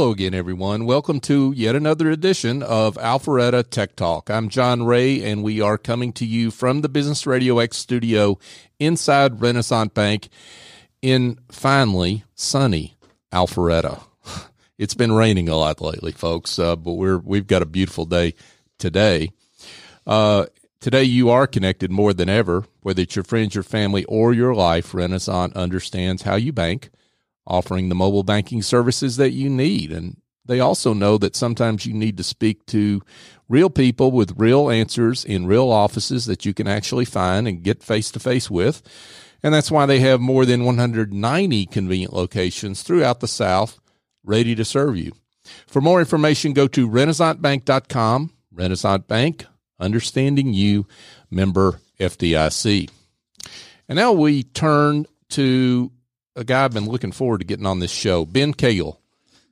Hello again, everyone. Welcome to yet another edition of Alpharetta Tech Talk. I'm John Ray, and we are coming to you from the Business Radio X studio inside Renasant Bank in finally sunny Alpharetta. It's been raining a lot lately, folks, uh, but we're we've got a beautiful day today. Uh, today, you are connected more than ever, whether it's your friends, your family, or your life. Renasant understands how you bank offering the mobile banking services that you need. And they also know that sometimes you need to speak to real people with real answers in real offices that you can actually find and get face to face with. And that's why they have more than 190 convenient locations throughout the South ready to serve you. For more information, go to renasantbank.com. Renasant Bank, understanding you, member FDIC. And now we turn to a guy I've been looking forward to getting on this show, Ben Cagle.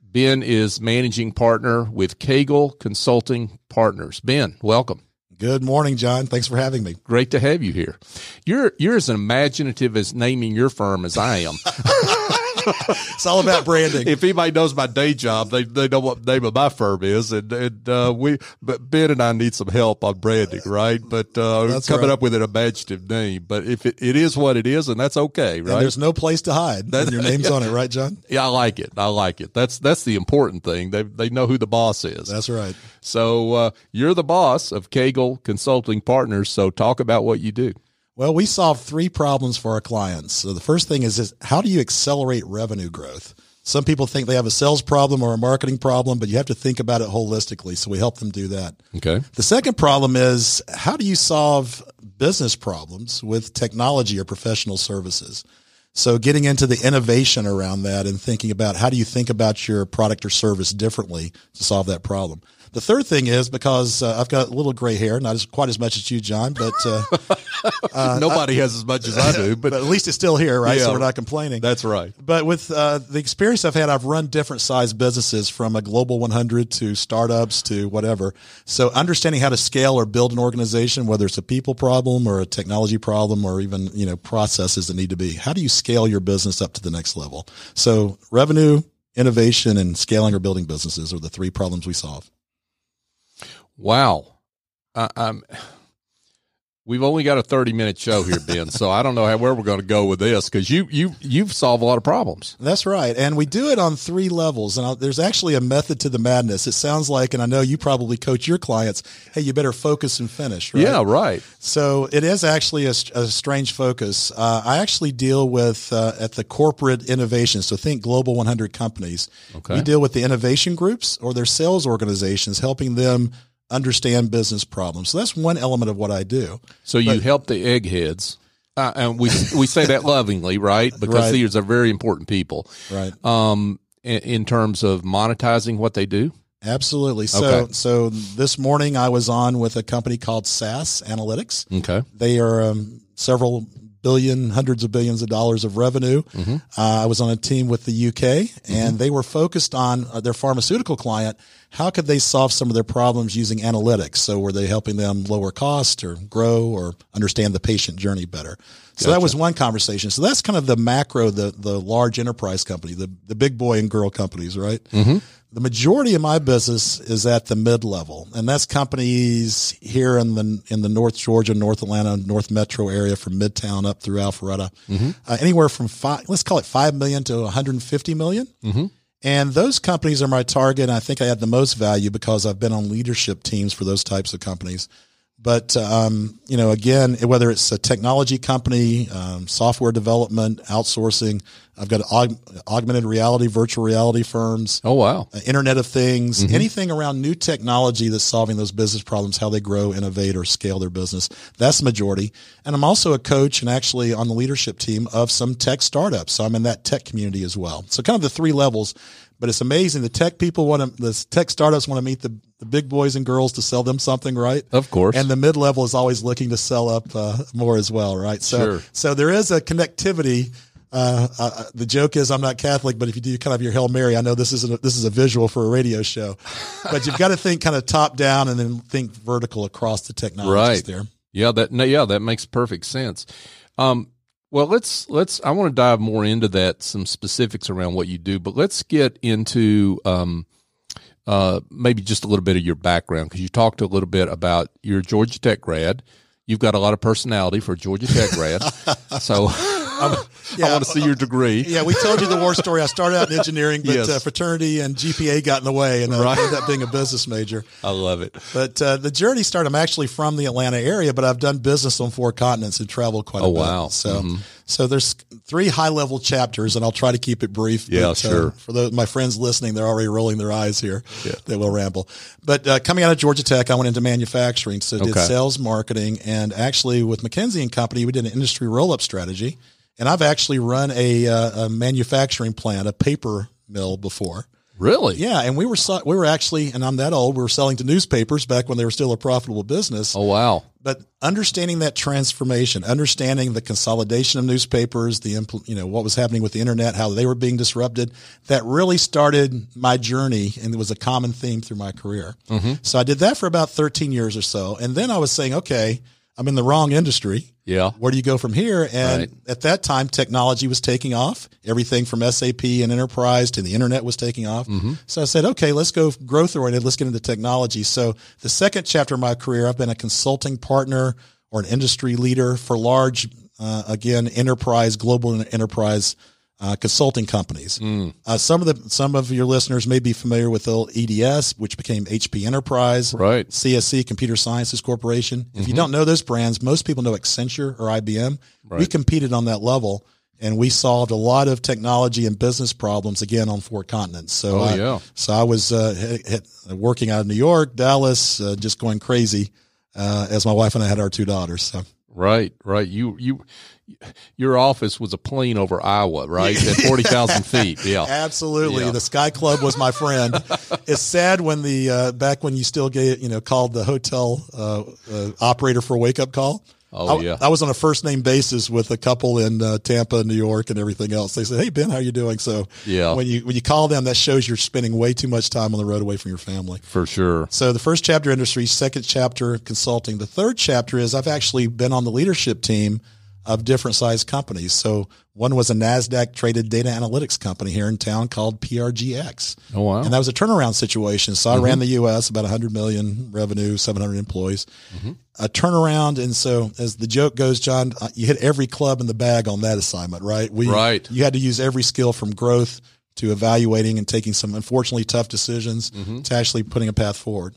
Ben is managing partner with Cagle Consulting Partners. Ben, welcome. Good morning, John. Thanks for having me. Great to have you here. You're you're as imaginative as naming your firm as I am. it's all about branding. if anybody knows my day job, they, they know what the name of my firm is, and, and uh, we but Ben and I need some help on branding, right? But uh, coming right. up with an imaginative name. But if it, it is what it is, and that's okay, right? And there's no place to hide. That, your name's yeah. on it, right, John? Yeah, I like it. I like it. That's that's the important thing. They they know who the boss is. That's right. So uh, you're the boss of Cagle Consulting Partners. So talk about what you do. Well, we solve three problems for our clients. So the first thing is, is how do you accelerate revenue growth? Some people think they have a sales problem or a marketing problem, but you have to think about it holistically. So we help them do that. Okay. The second problem is how do you solve business problems with technology or professional services? So getting into the innovation around that and thinking about how do you think about your product or service differently to solve that problem. The third thing is because uh, I've got a little gray hair, not as quite as much as you, John, but uh, uh, nobody I, has as much as I do. But, but, at least it's still here, right? Yeah, so we're not complaining. That's right. But with uh, the experience I've had, I've run different size businesses from a global 100 to startups to whatever. So understanding how to scale or build an organization, whether it's a people problem or a technology problem or even you know processes that need to be, how do you scale your business up to the next level? So revenue, innovation, and scaling or building businesses are the three problems we solve. Wow. I, I'm We've only got a 30 minute show here, Ben. so I don't know how, where we're going to go with this because you, you, you've solved a lot of problems. That's right. And we do it on three levels. And I'll, there's actually a method to the madness. It sounds like, and I know you probably coach your clients, hey, you better focus and finish, right? Yeah, right. So it is actually a, a strange focus. Uh, I actually deal with, uh, at the corporate innovation. So think global 100 companies. Okay. We deal with the innovation groups or their sales organizations, helping them understand business problems. So that's one element of what I do. So you help the eggheads. Uh, and we we say that lovingly, right? Because right. these are very important people, right? Um, in, in, terms of monetizing what they do. Absolutely. So okay. so this morning I was on with a company called SAS Analytics. Okay. They are um, several billion, hundreds of billions of dollars of revenue. Mm-hmm. Uh, I was on a team with the UK, and mm-hmm. they were focused on uh, their pharmaceutical client. How could they solve some of their problems using analytics? So were they helping them lower cost or grow or understand the patient journey better? So gotcha. that was one conversation. So that's kind of the macro, the the large enterprise company, the the big boy and girl companies, right? Mm-hmm the majority of my business is at the mid level, and that's companies here in the in the North Georgia, North Atlanta, North Metro area, from Midtown up through Alpharetta, mm-hmm. uh, anywhere from five, let's call it five million to 150 million. Mm-hmm. And those companies are my target. I think I add the most value because I've been on leadership teams for those types of companies. But um, you know, again, whether it's a technology company, um, software development, outsourcing, I've got aug- augmented reality, virtual reality firms. Oh wow! Uh, Internet of Things, mm-hmm. anything around new technology that's solving those business problems, how they grow, innovate, or scale their business. That's the majority. And I'm also a coach and actually on the leadership team of some tech startups. So I'm in that tech community as well. So kind of the three levels. But it's amazing. The tech people want to, the tech startups want to meet the, the big boys and girls to sell them something, right? Of course. And the mid level is always looking to sell up uh, more as well, right? So, sure. so there is a connectivity. Uh, uh, the joke is I'm not Catholic, but if you do kind of your Hail Mary, I know this is a, this is a visual for a radio show, but you've got to think kind of top down and then think vertical across the technologies right. there. Yeah, that yeah, that makes perfect sense. Um, Well, let's let's. I want to dive more into that, some specifics around what you do, but let's get into um, uh, maybe just a little bit of your background because you talked a little bit about your Georgia Tech grad. You've got a lot of personality for a Georgia Tech grad, so Yeah. I want to see your degree. Yeah, we told you the war story. I started out in engineering, but Yes. uh, fraternity and GPA got in the way, and I Right. ended up being a business major. I love it. But uh, the journey started. I'm actually from the Atlanta area, but I've done business on four continents and traveled quite a Oh, bit. wow. So, so there's three high level chapters, and I'll try to keep it brief. Yeah, but, uh, sure. for those, my friends listening, they're already rolling their eyes here. Yeah. They will ramble. But uh, coming out of Georgia Tech, I went into manufacturing, so did Okay. sales, marketing, and actually with McKinsey and Company, we did an industry roll up strategy. And I've actually run a, uh, a manufacturing plant, a paper mill before. Really? Yeah, and we were we were actually, and I'm that old. We were selling to newspapers back when they were still a profitable business. Oh wow. But understanding that transformation, understanding the consolidation of newspapers, the impl- you know what was happening with the internet, how they were being disrupted, that really started my journey, and it was a common theme through my career. So I did that for about 13 years or so, and then I was saying, okay, I'm in the wrong industry Yeah. where do you go from here? And Right. at that time, technology was taking off. Everything from SAP and enterprise to the internet was taking off. Mm-hmm. So I said, okay, let's go growth oriented. Let's get into technology. So the second chapter of my career, I've been a consulting partner or an industry leader for large, uh, again, enterprise, global enterprise uh, consulting companies. Mm. Uh, some of the some of your listeners may be familiar with old EDS, which became HP Enterprise. Right. CSC, Computer Sciences Corporation. If Mm-hmm. you don't know those brands, most people know Accenture or IBM. We competed on that level and we solved a lot of technology and business problems again on four continents. So, Oh, I, yeah. so I was uh, hit, hit, working out of New York, Dallas, uh, just going crazy uh, as my wife and I had our two daughters. So. Right. Right. You you your office was a plane over Iowa, right? At forty thousand feet. Yeah. Absolutely. Yeah. The Sky Club was my friend. it's sad when the, uh, back when you still get, you know, called the hotel, uh, uh, operator for a wake up call. Oh, I, yeah. I was on a first name basis with a couple in uh, Tampa, New York, and everything else. They said, "Hey Ben, how you doing?" So Yeah. when you when you call them, that shows you're spending way too much time on the road away from your family. For sure. So the first chapter industry, second chapter consulting. The third chapter is I've actually been on the leadership team of different size companies. So one was a Nasdaq traded data analytics company here in town called PRGX. Oh wow. And that was a turnaround situation. So I ran mm-hmm. the U.S. about 100 million revenue, 700 employees. Mm-hmm. A turnaround, and so as the joke goes, John, uh, you hit every club in the bag on that assignment, right? We, Right. You had to use every skill from growth to evaluating and taking some unfortunately tough decisions mm-hmm. to actually putting a path forward.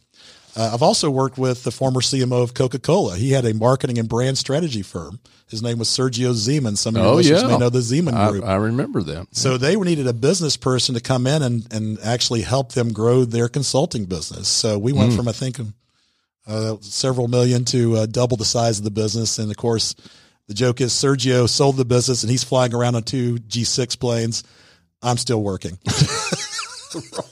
Uh, I've also worked with the former CMO of Coca Cola. He had a marketing and brand strategy firm. His name was Sergio Zyman. Some of your Oh, listeners yeah. may know the Zyman Group. I remember them. So they needed a business person to come in and, and actually help them grow their consulting business. So we went from, I think, uh, several million to uh, double the size of the business. And of course, the joke is Sergio sold the business and he's flying around on two G6 planes. I'm still working.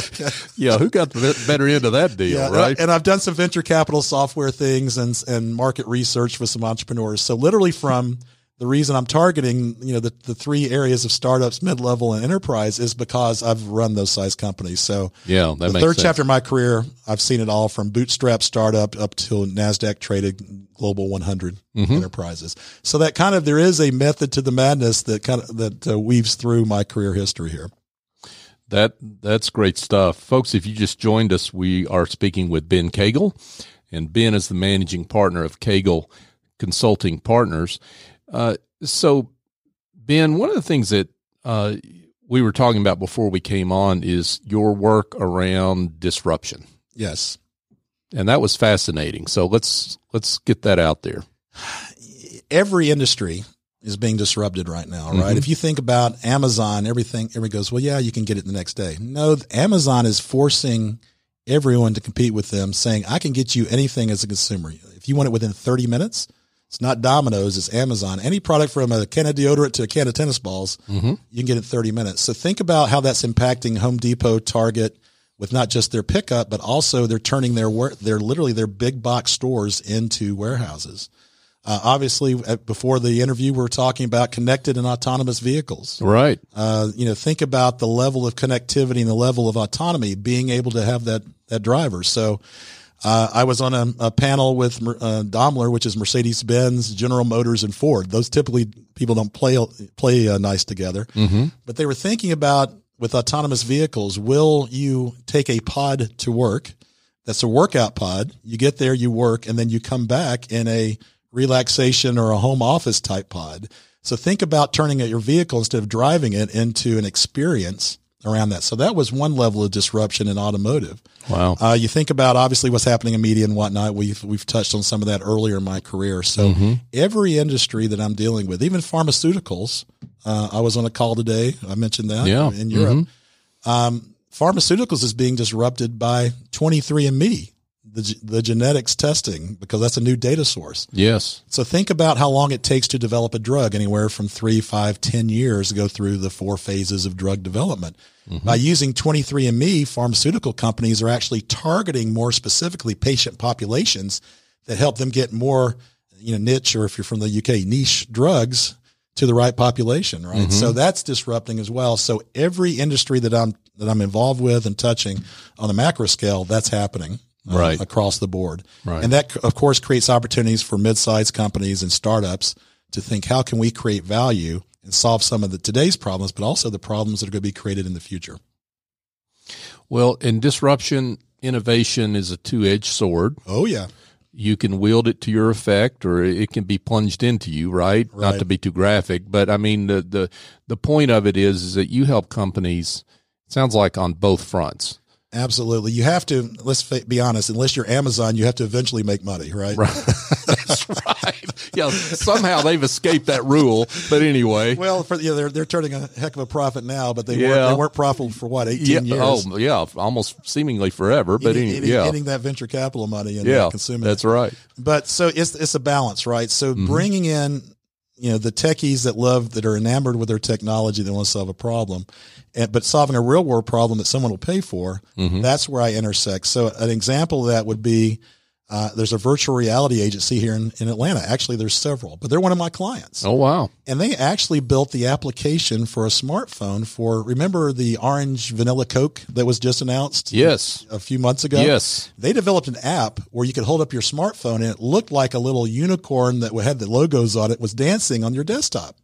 Yeah, who got the better end of that deal, Yeah, right? And I've done some venture capital software things and and market research with some entrepreneurs. So literally from the reason I'm targeting, you know, the, the three areas of startups, mid level, and enterprise is because I've run those size companies. So yeah, that the makes third sense. chapter of my career, I've seen it all from bootstrap startup up to Nasdaq traded global 100 Mm-hmm. enterprises. So that kind of there is a method to the madness that kind of that uh, weaves through my career history here. That that's great stuff, folks. If you just joined us, we are speaking with Ben Cagle, and Ben is the managing partner of Cagle Consulting Partners. Uh, so, Ben, one of the things that uh, we were talking about before we came on is your work around disruption, Yes. and that was fascinating. So let's let's get that out there. every industry is being disrupted right now, right? Mhm. If you think about Amazon, everything, everybody goes, well, yeah, you can get it the next day. No, Amazon is forcing everyone to compete with them, saying, I can get you anything as a consumer. If you want it within 30 minutes, it's not Domino's, it's Amazon. Any product from a can of deodorant to a can of tennis balls, Mm-hmm. you can get it in 30 minutes. So think about how that's impacting Home Depot, Target, with not just their pickup, but also they're turning their work, they're literally their big box stores into warehouses. Uh, obviously, uh, before the interview, we are talking about connected and autonomous vehicles. Right. Uh, you know, think about the level of connectivity and the level of autonomy, being able to have that that driver. So, Uh, I was on a, a panel with uh, Daimler, which is Mercedes Benz, General Motors, and Ford. Those typically people don't play play uh, nice together, Mm-hmm. but they were thinking about with autonomous vehicles. Will you take a pod to work? That's a workout pod. You get there, you work, and then you come back in a relaxation or a home office type pod. So think about turning your vehicle instead of driving it into an experience around that. So that was one level of disruption in automotive. Wow. Uh, you think about obviously what's happening in media and whatnot. We've we've touched on some of that earlier in my career. So every industry that I'm dealing with, even pharmaceuticals, uh, I was on a call today. I mentioned that Yeah. in Europe. Um, pharmaceuticals is being disrupted by 23andMe, the the genetics testing, because that's a new data source. Yes. So think about how long it takes to develop a drug, anywhere from three, five, ten years to go through the four phases of drug development. Mm-hmm. By using 23andMe, pharmaceutical companies are actually targeting more specifically patient populations that help them get more, you know, niche or if you're from the UK, niche drugs to the right population, right? Mm-hmm. So that's disrupting as well. So every industry that I'm that I'm involved with and touching on the macro scale, that's happening uh, Right. across the board. Right. And that of course creates opportunities for mid-sized companies and startups to think how can we create value and solve some of the today's problems, but also the problems that are going to be created in the future. Well, in disruption, innovation is a two edged sword. Oh yeah. You can wield it to your effect, or it can be plunged into you. Right? Not to be too graphic, but I mean the the the point of it is is that you help companies. Sounds like on both fronts. Absolutely. You have to, let's be honest, unless you're Amazon, you have to eventually make money, right? Right. That's right. Yeah. Somehow they've escaped that rule, but anyway. Well, for, know, they're, they're turning a heck of a profit now, but they, Yeah. weren't, they weren't profitable for what, 18 yeah. years? Oh, yeah. Almost seemingly forever, but Eating- any, eating- yeah. Getting that venture capital money and yeah. consuming That's it. right. But so it's it's a balance, right? So Mm-hmm. bringing in, you know, the techies that love that are enamored with their technology, that want to solve a problem, and, but solving a real world problem that someone will pay for. Mm-hmm. That's where I intersect. So an example of that would be. Uh, there's a virtual reality agency here in, in Atlanta. Actually, there's several, but they're one of my clients. Oh, wow. And they actually built the application for a smartphone for, remember the orange vanilla Coke that was just announced Yes. a few months ago? Yes. They developed an app where you could hold up your smartphone and it looked like a little unicorn that had the logos on it was dancing on your desktop.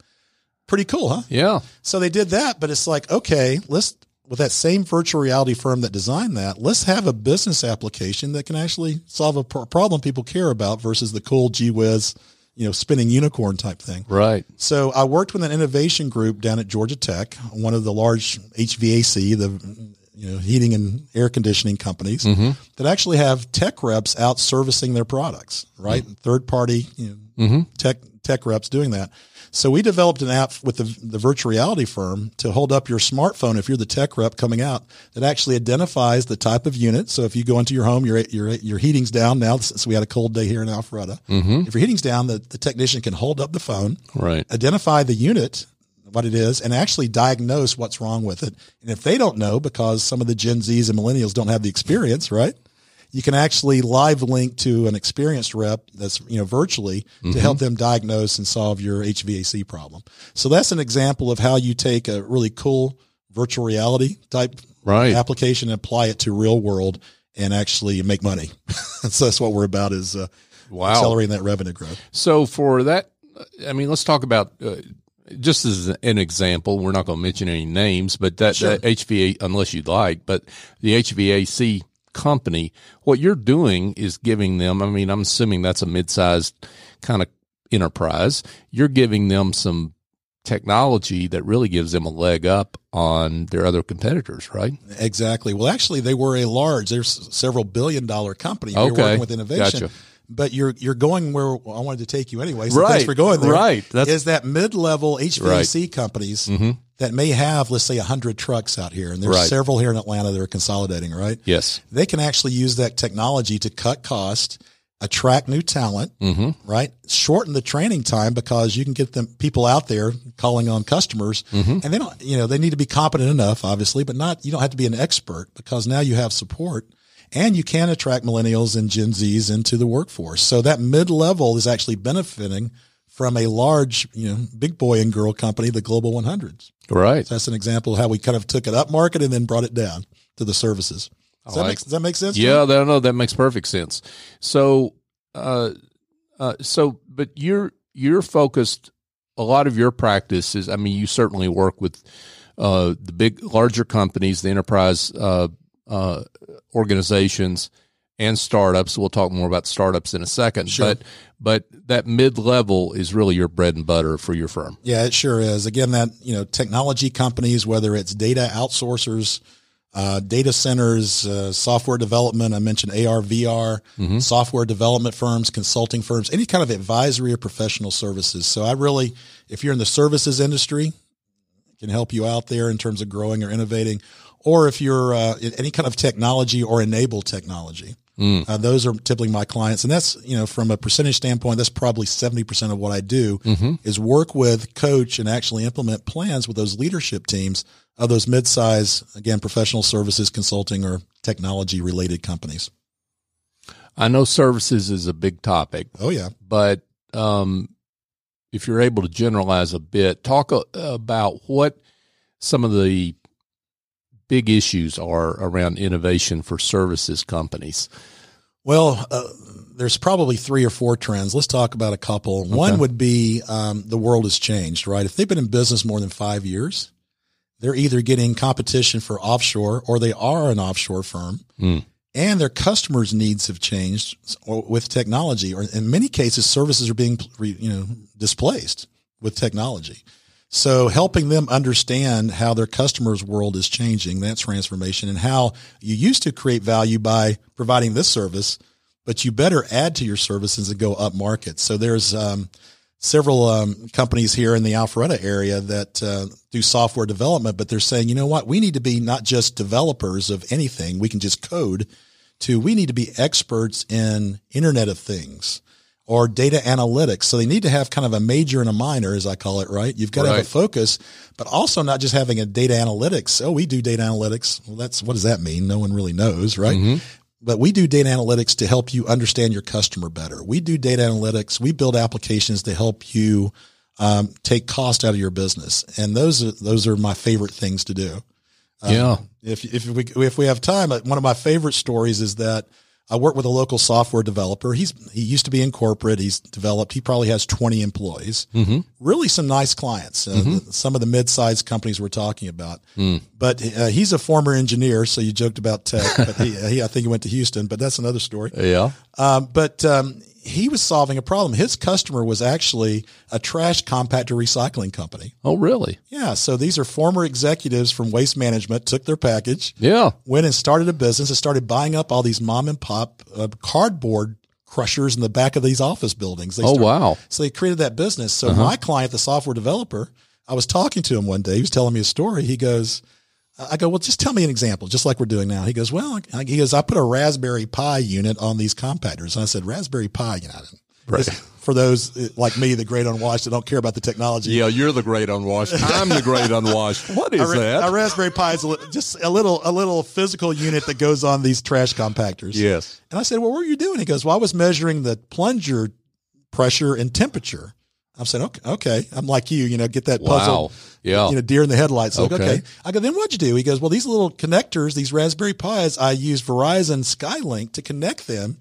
Pretty cool, huh? Yeah. So they did that, but it's like, okay, let's, with that same virtual reality firm that designed that, let's have a business application that can actually solve a pro- problem people care about versus the cool gee whiz, you know, spinning unicorn type thing. Right. So I worked with an innovation group down at Georgia Tech, one of the large HVAC, the you know heating and air conditioning companies mm-hmm. that actually have tech reps out servicing their products, right? Mm-hmm. Third party you know, mm-hmm. tech tech reps doing that. So we developed an app with the, the virtual reality firm to hold up your smartphone if you're the tech rep coming out that actually identifies the type of unit. So if you go into your home, your your your heating's down now. Since we had a cold day here in Alpharetta, mm-hmm. if your heating's down, the, the technician can hold up the phone, Right. identify the unit, what it is, and actually diagnose what's wrong with it. And if they don't know, because some of the Gen Zs and millennials don't have the experience, right? You can actually live link to an experienced rep that's, you know, virtually to help them diagnose and solve your HVAC problem. So that's an example of how you take a really cool virtual reality type Right. application and apply it to real world and actually make money. so that's what we're about is uh, Wow. accelerating that revenue growth. So for that, I mean, let's talk about uh, just as an example. We're not going to mention any names, but that, Sure. that HVA, unless you'd like, but the HVAC company, what you're doing is giving them. I mean, I'm assuming that's a mid-sized kind of enterprise. You're giving them some technology that really gives them a leg up on their other competitors, right? Exactly. Well, actually, they were a large. There's several billion dollar company. You're Okay. working with innovation, Gotcha. but you're you're going where I wanted to take you anyway. So Right. thanks for going there. Right. That's- is that mid level HVAC companies Mhm. That may have, let's say, hundred trucks out here, and there's Right. several here in Atlanta that are consolidating. Right. Yes. They can actually use that technology to cut cost, attract new talent, Mm-hmm. right? Shorten the training time because you can get them people out there calling on customers Mm-hmm. and they don't, you know, they need to be competent enough, obviously, but not, you don't have to be an expert because now you have support and you can attract millennials and Gen Zs into the workforce. So that mid level is actually benefiting from a large, you know, big boy and girl company, the Global 100s. Right. So that's an example of how we kind of took it up market and then brought it down to the services. Does, that, like- make, does that make sense? Yeah, that, no, that makes perfect sense. So, uh, uh, so, but you're you're focused. A lot of your practice is. I mean, you certainly work with uh, the big, larger companies, the enterprise uh, uh, organizations, and startups. We'll talk more about startups in a second. Sure. But but that mid level is really your bread and butter for your firm. Yeah, it sure is. Again, that, you know, technology companies, whether it's data outsourcers, uh, data centers, uh, software development. I mentioned AR, VR, software development firms, consulting firms, any kind of advisory or professional services. So I really, if you're in the services industry, can help you out there in terms of growing or innovating, or if you're uh, any kind of technology or enable technology. Uh, those are typically my clients, and that's you know from a percentage standpoint, that's probably seventy percent of what I do is work with, coach, and actually implement plans with those leadership teams of those mid-size, again, professional services, consulting, or technology related companies. I know services is a big topic. Oh yeah, but um, if you're able to generalize a bit, talk a, about what some of the big issues are around innovation for services companies. Well, uh, there's probably three or four trends. Let's talk about a couple. One would be um, the world has changed, right? If they've been in business more than five years, they're either getting competition for offshore or they are an offshore firm. Mm. And their customers' needs have changed with technology, or in many cases, services are being you know displaced with technology. So helping them understand how their customers' world is changing, that transformation, and how you used to create value by providing this service, but you better add to your services and go up market. So there's um, several um, companies here in the Alpharetta area that uh, do software development, but they're saying, you know what, we need to be not just developers of anything, we can just code, to we need to be experts in Internet of Things or data analytics. So they need to have kind of a major and a minor, as I call it, right? You've got to have a focus, but also not just having a data analytics. Oh, we do data analytics. Well, that's what does that mean? No one really knows, right? But we do data analytics to help you understand your customer better. We do data analytics. We build applications to help you um, take cost out of your business, and those are those are my favorite things to do. yeah. If if we if we have time, uh, one of my favorite stories is that I work with a local software developer. He's he used to be in corporate. He's developed. He probably has twenty employees. Mm-hmm. Really, some nice clients. Uh, the- some of the mid-sized companies we're talking about. But uh, he's a former engineer, so you joked about tech. but he, he, I think he went to Houston. But that's another story. Yeah. Um, but um, he was solving a problem. His customer was actually a trash compactor recycling company. Oh, really? Yeah. So these are former executives from Waste Management, took their package, Yeah. went and started a business and started buying up all these mom and pop uh, cardboard crushers in the back of these office buildings. They Oh, started- wow. So they created that business. So my client, the software developer, I was talking to him one day. He was telling me a story. He goes, I go, well, just tell me an example, just like we're doing now. He goes, well, I- he goes, I put a Raspberry Pi unit on these compactors. And I said, Raspberry Pi, you know, Right. this- for those uh, like me, the great unwashed that don't care about the technology. Yeah, you're the great unwashed. I'm the great unwashed. What is ra- that? a Raspberry Pi is a li- just a little a little physical unit that goes on these trash compactors. yes. And I said, "Well, what were you doing?" He goes, "Well, I was measuring the plunger pressure and temperature." I'm saying, "Okay, okay." I'm like you, you know, get that puzzle. Wow. Yeah. You know, deer in the headlights. Like, Okay. okay. I go, then what'd you do? He goes, well, these little connectors, these Raspberry Pis, I use Verizon Skylink to connect them.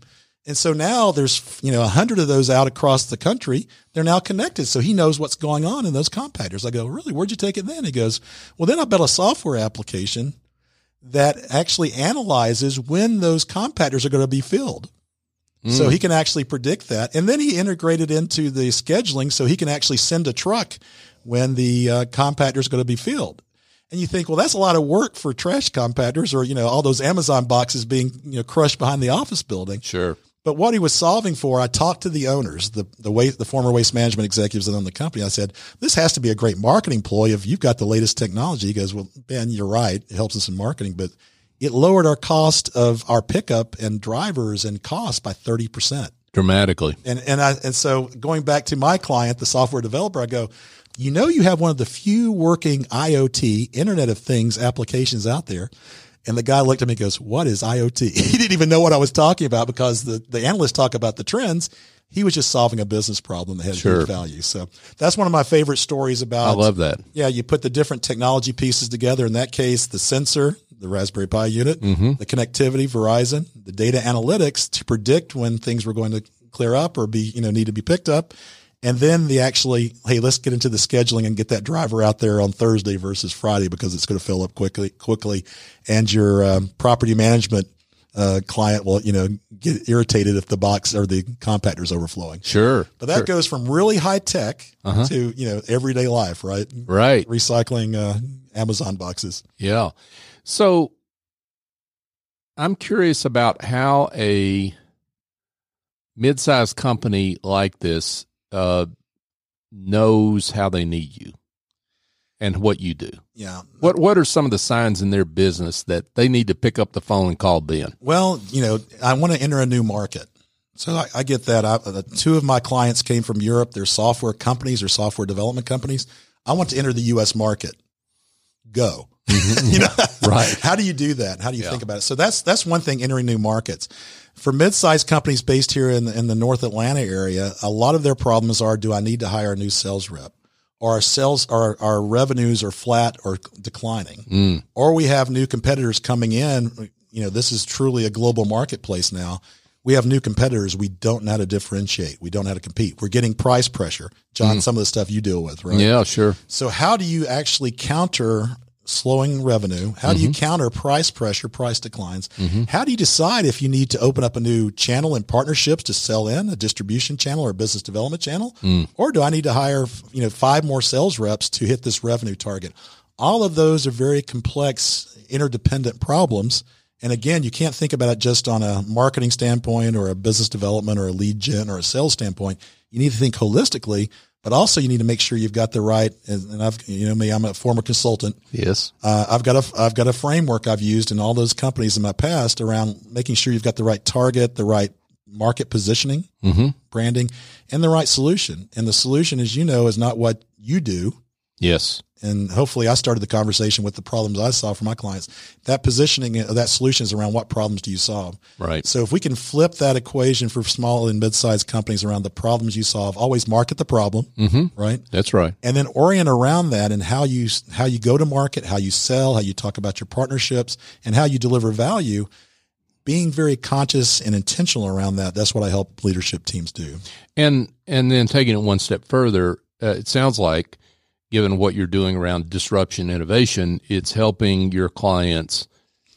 And so now there's, you know, a hundred of those out across the country. They're now connected. So he knows what's going on in those compactors. I go, really? Where'd you take it then? He goes, well, then I built a software application that actually analyzes when those compactors are going to be filled. So he can actually predict that. And then he integrated into the scheduling so he can actually send a truck when the uh, compactor is going to be filled. And you think, well, that's a lot of work for trash compactors or, you know, all those Amazon boxes being, you know, crushed behind the office building. Sure. But what he was solving for, I talked to the owners, the the waste, the former waste management executives that own the company. I said, this has to be a great marketing ploy if you've got the latest technology. He goes, well, Ben, you're right. It helps us in marketing, but it lowered our cost of our pickup and drivers and costs by 30%. Dramatically. And, and I, and so going back to my client, the software developer, I go, you know, you have one of the few working IoT Internet of Things applications out there. And the guy looked at me and goes, what is IoT? He didn't even know what I was talking about because the, the analysts talk about the trends. He was just solving a business problem that had Sure. huge value. So that's one of my favorite stories about. I love that. yeah, you put the different technology pieces together. In that case, the sensor, the Raspberry Pi unit, Mm-hmm. the connectivity, Verizon, the data analytics to predict when things were going to clear up or be, you know, need to be picked up. And then the actually, hey, let's get into the scheduling and get that driver out there on Thursday versus Friday because it's going to fill up quickly, quickly. And your um, property management uh, client will, you know, get irritated if the box or the compactor is overflowing. Sure. But that Sure. goes from really high tech Uh-huh. to, you know, everyday life, right? right. Recycling uh, Amazon boxes. Yeah. So I'm curious about how a mid-sized company like this uh, knows how they need you and what you do. Yeah. What What are some of the signs in their business that they need to pick up the phone and call Ben? Well, you know, I want to enter a new market. So I, I get that. I, uh, two of my clients came from Europe. They're software companies or software development companies. I want to enter the U.S. market. Go. Mm-hmm, you know, mm-hmm. Right. How do you do that? How do you Yeah. think about it? So that's that's one thing. Entering new markets for mid-sized companies based here in the, in the North Atlanta area. A lot of their problems are: Do I need to hire a new sales rep? Or our sales, our our revenues are flat or declining Mm. or we have new competitors coming in. You know, this is truly a global marketplace now. We have new competitors. We don't know how to differentiate. We don't know how to compete. We're getting price pressure. John, mm. some of the stuff you deal with, right? Yeah, sure. So how do you actually counter slowing revenue? How do you mm-hmm. counter price pressure, price declines? Mm-hmm. How do you decide if you need to open up a new channel and partnerships to sell in a distribution channel or a business development channel? Mm. Or do I need to hire, you know, five more sales reps to hit this revenue target? All of those are very complex, interdependent problems. And again, you can't think about it just on a marketing standpoint or a business development or a lead gen or a sales standpoint. You need to think holistically, but also you need to make sure you've got the right. And and I've, you know, me, I'm a former consultant. Yes. Uh, I've got a, I've got a framework I've used in all those companies in my past around making sure you've got the right target, the right market positioning, Mm-hmm. branding, and the right solution. And the solution, as you know, is not what you do. Yes. And hopefully I started the conversation with the problems I saw for my clients. That positioning, uh, that solution is around what problems do you solve? Right. So if we can flip that equation for small and mid-sized companies around the problems you solve, always market the problem, Mm-hmm. right? That's right. And then orient around that and how you how you go to market, how you sell, how you talk about your partnerships, and how you deliver value. Being very conscious and intentional around that. That's what I help leadership teams do. And and then taking it one step further, uh, it sounds like, given what you're doing around disruption innovation, it's helping your clients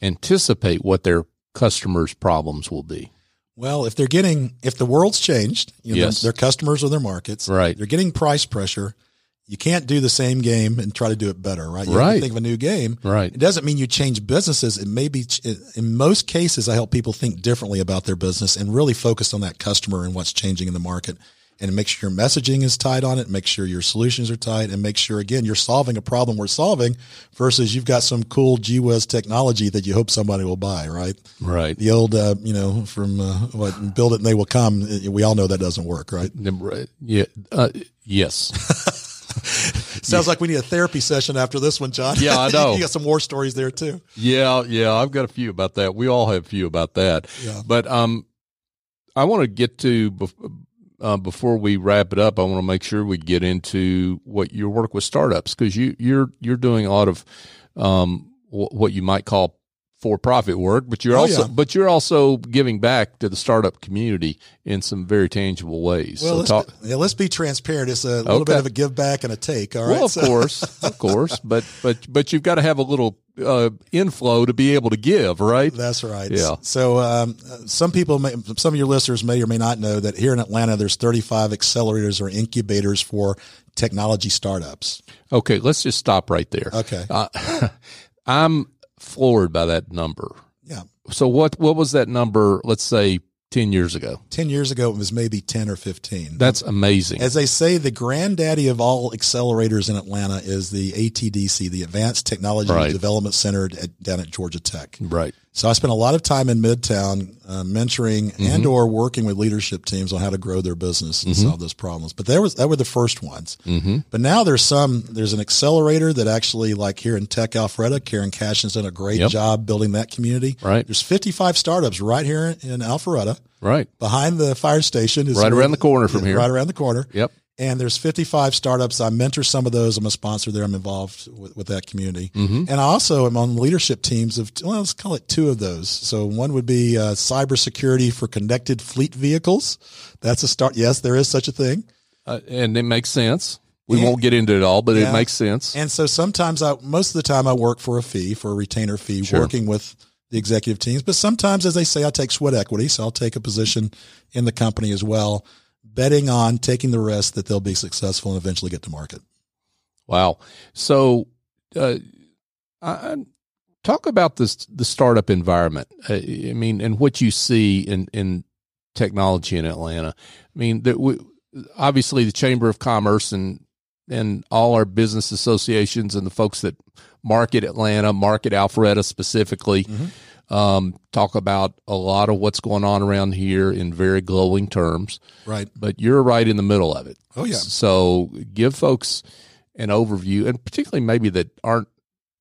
anticipate what their customers' problems will be. Well, if they're getting, if the world's changed, you know, Yes. their, their customers or their markets, Right. They're getting price pressure. You can't do the same game and try to do it better, right? You have Right. to think of a new game. Right. It doesn't mean you change businesses. It may be, in most cases, I help people think differently about their business and really focus on that customer and what's changing in the market and make sure your messaging is tight on it, make sure your solutions are tight and make sure, again, you're solving a problem we're solving versus you've got some cool G Whiz technology that you hope somebody will buy, right? Right. the old, uh, you know, from uh, what build it and they will come. We all know that doesn't work, right? Yeah. Uh, yes. Sounds like we need a therapy session after this one, John. Yeah, I know. you got some war stories there too. Yeah, yeah, I've got a few about that. We all have a few about that. Yeah. But um, I want to get to uh, before we wrap it up. I want to make sure we get into what your work with startups because you you're you're doing a lot of um wh- what you might call for profit work, but you're Oh, also yeah. but you're also giving back to the startup community in some very tangible ways. Well, so let's, talk. be, yeah, let's be transparent. It's a little Okay. bit of a give back and a take. All right. Well, of So- course, of course, but but but you've got to have a little uh, inflow to be able to give, right? That's right. Yeah. So um, some people, may, some of your listeners may or may not know that here in Atlanta, there's 35 accelerators or incubators for technology startups. Okay, let's just stop right there. Okay. Uh, I'm floored by that number. Yeah. So what what was that number? Let's say ten years ago. 10 years ago, it was maybe 10 or 15. That's amazing. As they say, the granddaddy of all accelerators in Atlanta is the ATDC, the Advanced Technology Right. Development Center at, down at Georgia Tech. right. So I spent a lot of time in Midtown uh, mentoring Mm-hmm. and or working with leadership teams on how to grow their business and solve those problems. But there was that were the first ones. Mm-hmm. But now there's some there's an accelerator that actually like here in Tech Alpharetta, Karen Cashion has done a great Yep. job building that community. Right. There's 55 startups right here in Alpharetta Right. behind the fire station. Is Right around the corner from here. Right around the corner. Yep. And there's 55 startups. I mentor some of those. I'm a sponsor there. I'm involved with, with that community. And I also am on leadership teams of, well, let's call it two of those. So one would be uh, cybersecurity for connected fleet vehicles. That's a start. Yes, there is such a thing. Uh, and it makes sense. We Yeah. won't get into it all, but Yeah. it makes sense. And so sometimes I, most of the time I work for a fee, for a retainer fee, Sure. working with the executive teams. But sometimes, as they say, I take sweat equity. So I'll take a position in the company as well, betting on taking the risk that they'll be successful and eventually get to market. Wow. So, uh, I, talk about this the startup environment. Uh, I mean, and what you see in in technology in Atlanta. I mean, that we, obviously the Chamber of Commerce and and all our business associations and the folks that market Atlanta, market Alpharetta specifically, um, talk about a lot of what's going on around here in very glowing terms. Right. But you're right in the middle of it. Oh, yeah. So give folks an overview, and particularly maybe that aren't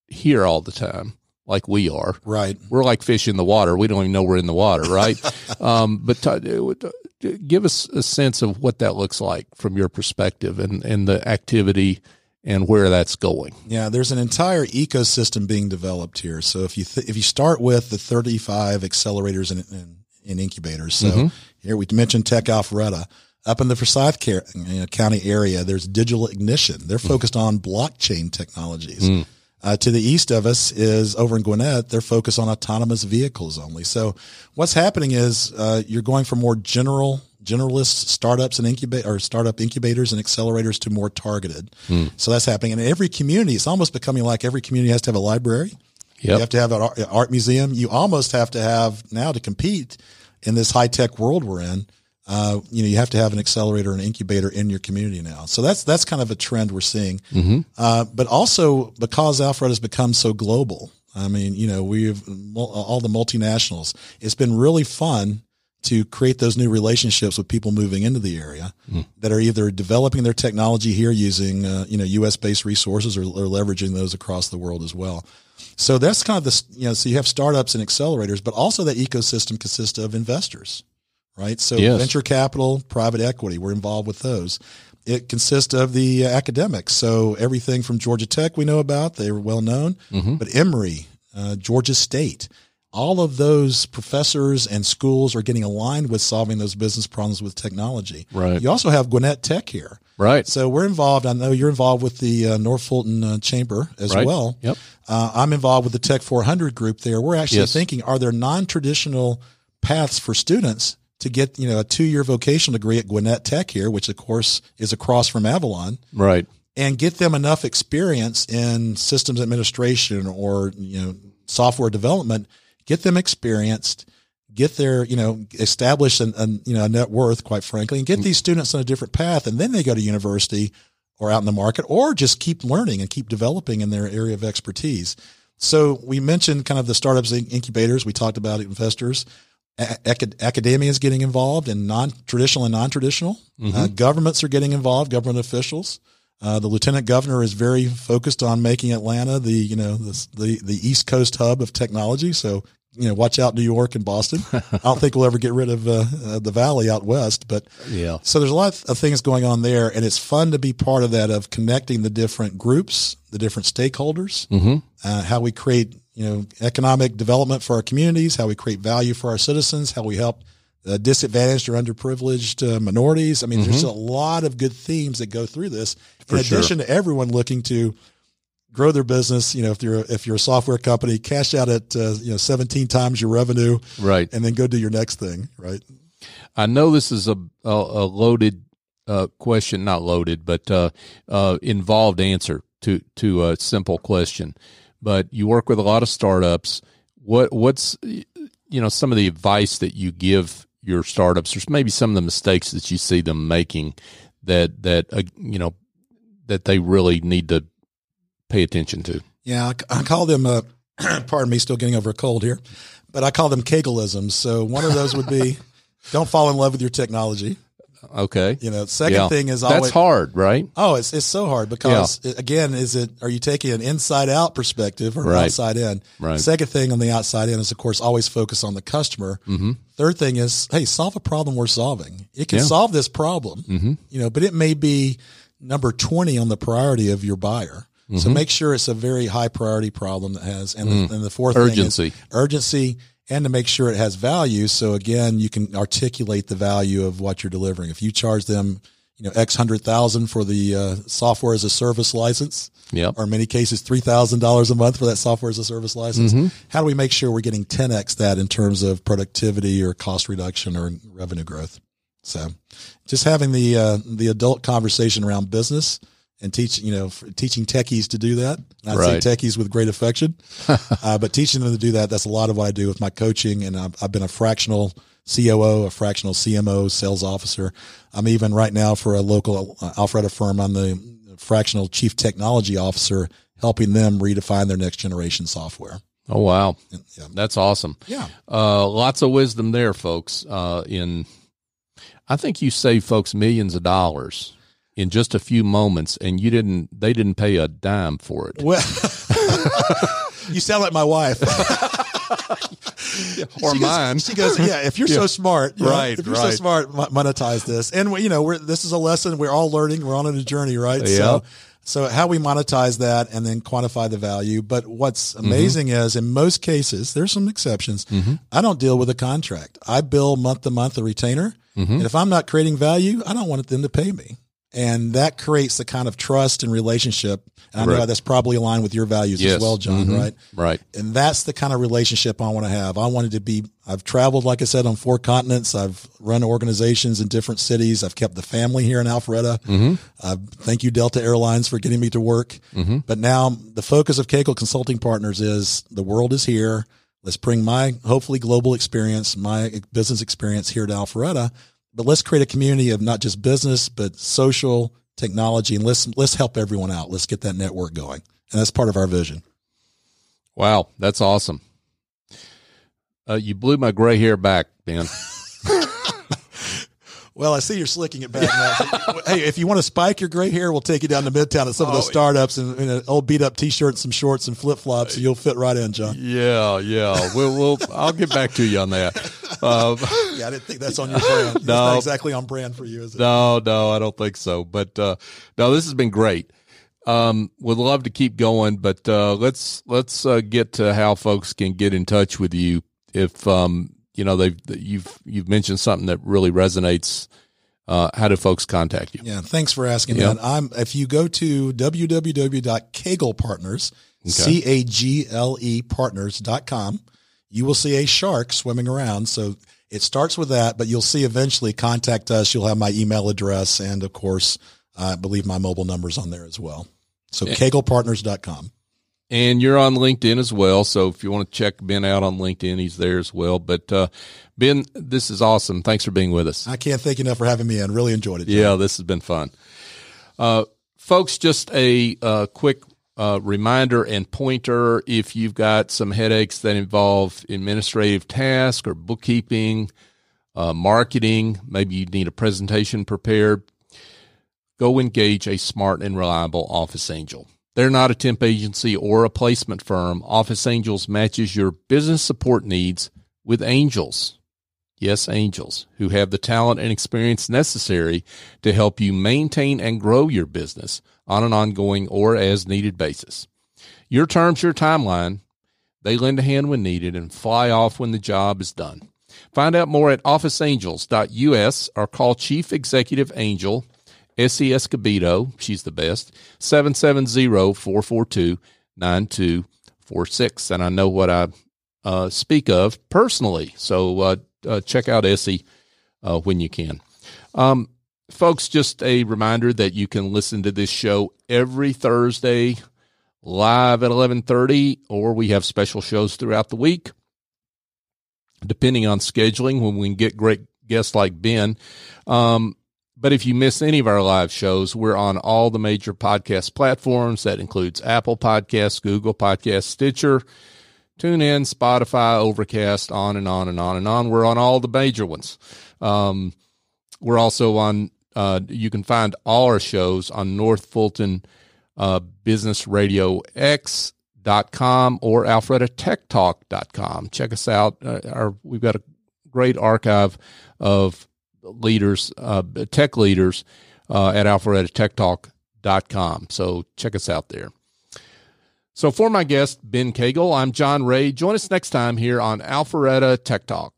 here all the time, like we are. Right. We're like fish in the water. We don't even know we're in the water, right? um, but t- give us a sense of what that looks like from your perspective and, and the activity and where that's going. Yeah, there's an entire ecosystem being developed here. So if you th- if you start with the 35 accelerators and, and, and incubators, so here we mentioned Tech Alpharetta. Up in the Forsyth Car- you know, County area, there's Digital Ignition. They're focused on blockchain technologies. Uh, to the east of us is over in Gwinnett. They're focused on autonomous vehicles only. So what's happening is uh, you're going from more general generalist startups and incubate or startup incubators and accelerators to more targeted. So that's happening. And in every community, it's almost becoming like every community has to have a library. You have to have an art, museum. You almost have to have now to compete in this high tech world we're in. Uh, you know, you have to have an accelerator and incubator in your community now. So that's that's kind of a trend we're seeing. Uh, but also because Alfred has become so global. I mean, you know, we've all the multinationals. It's been really fun to create those new relationships with people moving into the area that are either developing their technology here using, uh, you know, U.S. based resources or, or leveraging those across the world as well. So that's kind of the, you know, so you have startups and accelerators, but also that ecosystem consists of investors, right? So Yes. venture capital, private equity, we're involved with those. It consists of the uh, academics. So everything from Georgia Tech we know about, they're well known, but Emory, uh, Georgia State, all of those professors and schools are getting aligned with solving those business problems with technology. Right. You also have Gwinnett Tech here. Right. So we're involved. I know you're involved with the uh, North Fulton uh, Chamber as Right. well. Yep. Uh, I'm involved with the Tech 400 group there. We're actually Yes. thinking, are there non-traditional paths for students to get, you know, a two-year vocational degree at Gwinnett Tech here, which of course is across from Avalon, Right. and get them enough experience in systems administration or, you know, software development, get them experienced, get their, you know, establish an, an you know, a net worth, quite frankly, and get these students on a different path. And then they go to university or out in the market or just keep learning and keep developing in their area of expertise. So we mentioned kind of the startups and incubators. We talked about investors. Acad- academia is getting involved in non-traditional and non-traditional. Uh, governments are getting involved, government officials. Uh, the lieutenant governor is very focused on making Atlanta the you know the the, the East Coast hub of technology. So you know, watch out, New York and Boston. I don't think we'll ever get rid of uh, uh, the valley out west, but Yeah. so there's a lot of things going on there, and it's fun to be part of that of connecting the different groups, the different stakeholders, uh, how we create you know economic development for our communities, how we create value for our citizens, how we help uh, disadvantaged or underprivileged uh, minorities. I mean, there's a lot of good themes that go through this. For in sure. addition to everyone looking to grow their business, you know, if you're if you're a software company, cash out at uh, you know 17 times your revenue, Right. and then go do your next thing, right? I know this is a a, a loaded uh, question, not loaded, but uh, uh, involved answer to to a simple question. But you work with a lot of startups. What what's you know some of the advice that you give your startups, or maybe some of the mistakes that you see them making that that uh, you know that they really need to pay attention to. Yeah, I, I call them. Uh, pardon me, still getting over a cold here, but I call them Cagleisms. So one of those would be, don't fall in love with your technology. Okay. You know, second Yeah. thing is always That's hard, right? Oh, it's it's so hard because it- again, is it are you taking an inside out perspective or an Right. outside in? Right. Second thing on the outside in is of course always focus on the customer. Mm-hmm. Third thing is hey, solve a problem we're solving. It can Yeah. solve this problem, mm-hmm. you know, but it may be number twenty on the priority of your buyer. So Mm-hmm. make sure it's a very high priority problem that has, and, the, and the fourth Mm. Urgency. urgency, and to make sure it has value. So again, you can articulate the value of what you're delivering. If you charge them, you know, X hundred thousand for the uh, software as a service license, Yep. or in many cases three thousand dollars a month for that software as a service license. Mm-hmm. How do we make sure we're getting ten x that in terms of productivity or cost reduction or revenue growth? So, just having the uh, the adult conversation around business and teach you know teaching techies to do that. Not Right. say techies with great affection, uh, but teaching them to do that. That's a lot of what I do with my coaching, and I've, I've been a fractional COO, a fractional CMO, sales officer. I'm even right now for a local uh, Alpharetta firm. I'm the fractional chief technology officer, helping them redefine their next generation software. Oh wow, Yeah. that's awesome. Yeah. Uh, lots of wisdom there, folks. Uh, in, I think you save folks millions of dollars in just a few moments, and you didn't. They didn't pay a dime for it. Well, you sound like my wife. Or she mine. Goes, she goes, yeah. If you're so smart, you know, Right, If you're so smart, monetize this. And we- you know, we're this is a lesson. We're all learning. We're on a journey, right? Yeah. So, so how we monetize that and then quantify the value. But what's Mm-hmm. amazing is in most cases, there's some exceptions. I don't deal with a contract. I bill month to month a retainer, Mm-hmm. and if I'm not creating value, I don't want them to pay me. And that creates the kind of trust and relationship. And I know Right. that's probably aligned with your values Yes. as well, John. Mhm. Right? Right. and that's the kind of relationship I want to have. I wanted to be. I've traveled, like I said, on four continents. I've run organizations in different cities. I've kept the family here in Alpharetta. Mm-hmm. Uh, thank you, Delta Airlines, for getting me to work. Mm-hmm. But now the focus of Cagle Consulting Partners is the world is here. Let's bring my hopefully global experience, my business experience here to Alpharetta. But let's create a community of not just business, but social technology, and let's let's help everyone out. Let's get that network going, and that's part of our vision. Wow, that's awesome. Uh, you blew my gray hair back, Ben. Well, I see you're slicking it back now. hey, if you want to spike your gray hair, we'll take you down to Midtown at some of those Oh, startups and in an old beat up t-shirt, and some shorts and flip flops, and you'll fit right in, John. yeah, yeah. We'll, we'll. I'll get back to you on that. Um, Yeah, I didn't think that's on your brand. It's No. not exactly on brand for you, is it? No, no, I don't think so. But uh, no, this has been great. Um, would love to keep going, but uh, let's let's uh, get to how folks can get in touch with you if um, you know they've you've you've mentioned something that really resonates. Uh, how do folks contact you? Yeah, thanks for asking Yeah. that. I'm if you go to www.Cagle C A G L E partners.com, you will see a shark swimming around. So it starts with that, but you'll see eventually contact us. You'll have my email address and of course, I believe my mobile numbers on there as well. So caglepartners.com. And you're on LinkedIn as well. So if you want to check Ben out on LinkedIn, he's there as well. But uh, Ben, this is awesome. Thanks for being with us. I can't thank you enough for having me in. Really enjoyed it. Yeah, this has been fun. Uh, folks, just a uh, quick uh, reminder and pointer if you've got some headaches that involve administrative tasks or bookkeeping, uh, marketing, maybe you need a presentation prepared, go engage a smart and reliable office angel. They're not a temp agency or a placement firm. Office Angels matches your business support needs with angels. Yes, angels who have the talent and experience necessary to help you maintain and grow your business on an ongoing or as needed basis. Your terms, your timeline. They lend a hand when needed and fly off when the job is done. Find out more at officeangels.us or call Chief Executive Angel S.E. Escobedo, she's the best, 770-442-9246. And I know what I uh, speak of personally. So uh, uh, check out Essie uh, when you can. Um, folks, just a reminder that you can listen to this show every Thursday live at 11:30 or we have special shows throughout the week depending on scheduling when we can get great guests like Ben. Um, but if you miss any of our live shows, we're on all the major podcast platforms. That includes Apple Podcasts, Google Podcasts, Stitcher, TuneIn, Spotify, Overcast, on and on and on and on. We're on all the major ones. Um, we're also on. Uh, you can find all our shows on North Fulton uh, Business Radio X dot com or alpharettatechtalk.com. Check us out. Uh, our, we've got a great archive of leaders, uh, tech leaders uh, at alpharettatechtalk.com. So check us out there. So for my guest, Ben Cagle, I'm John Ray. Join us next time here on Alpharetta Tech Talk.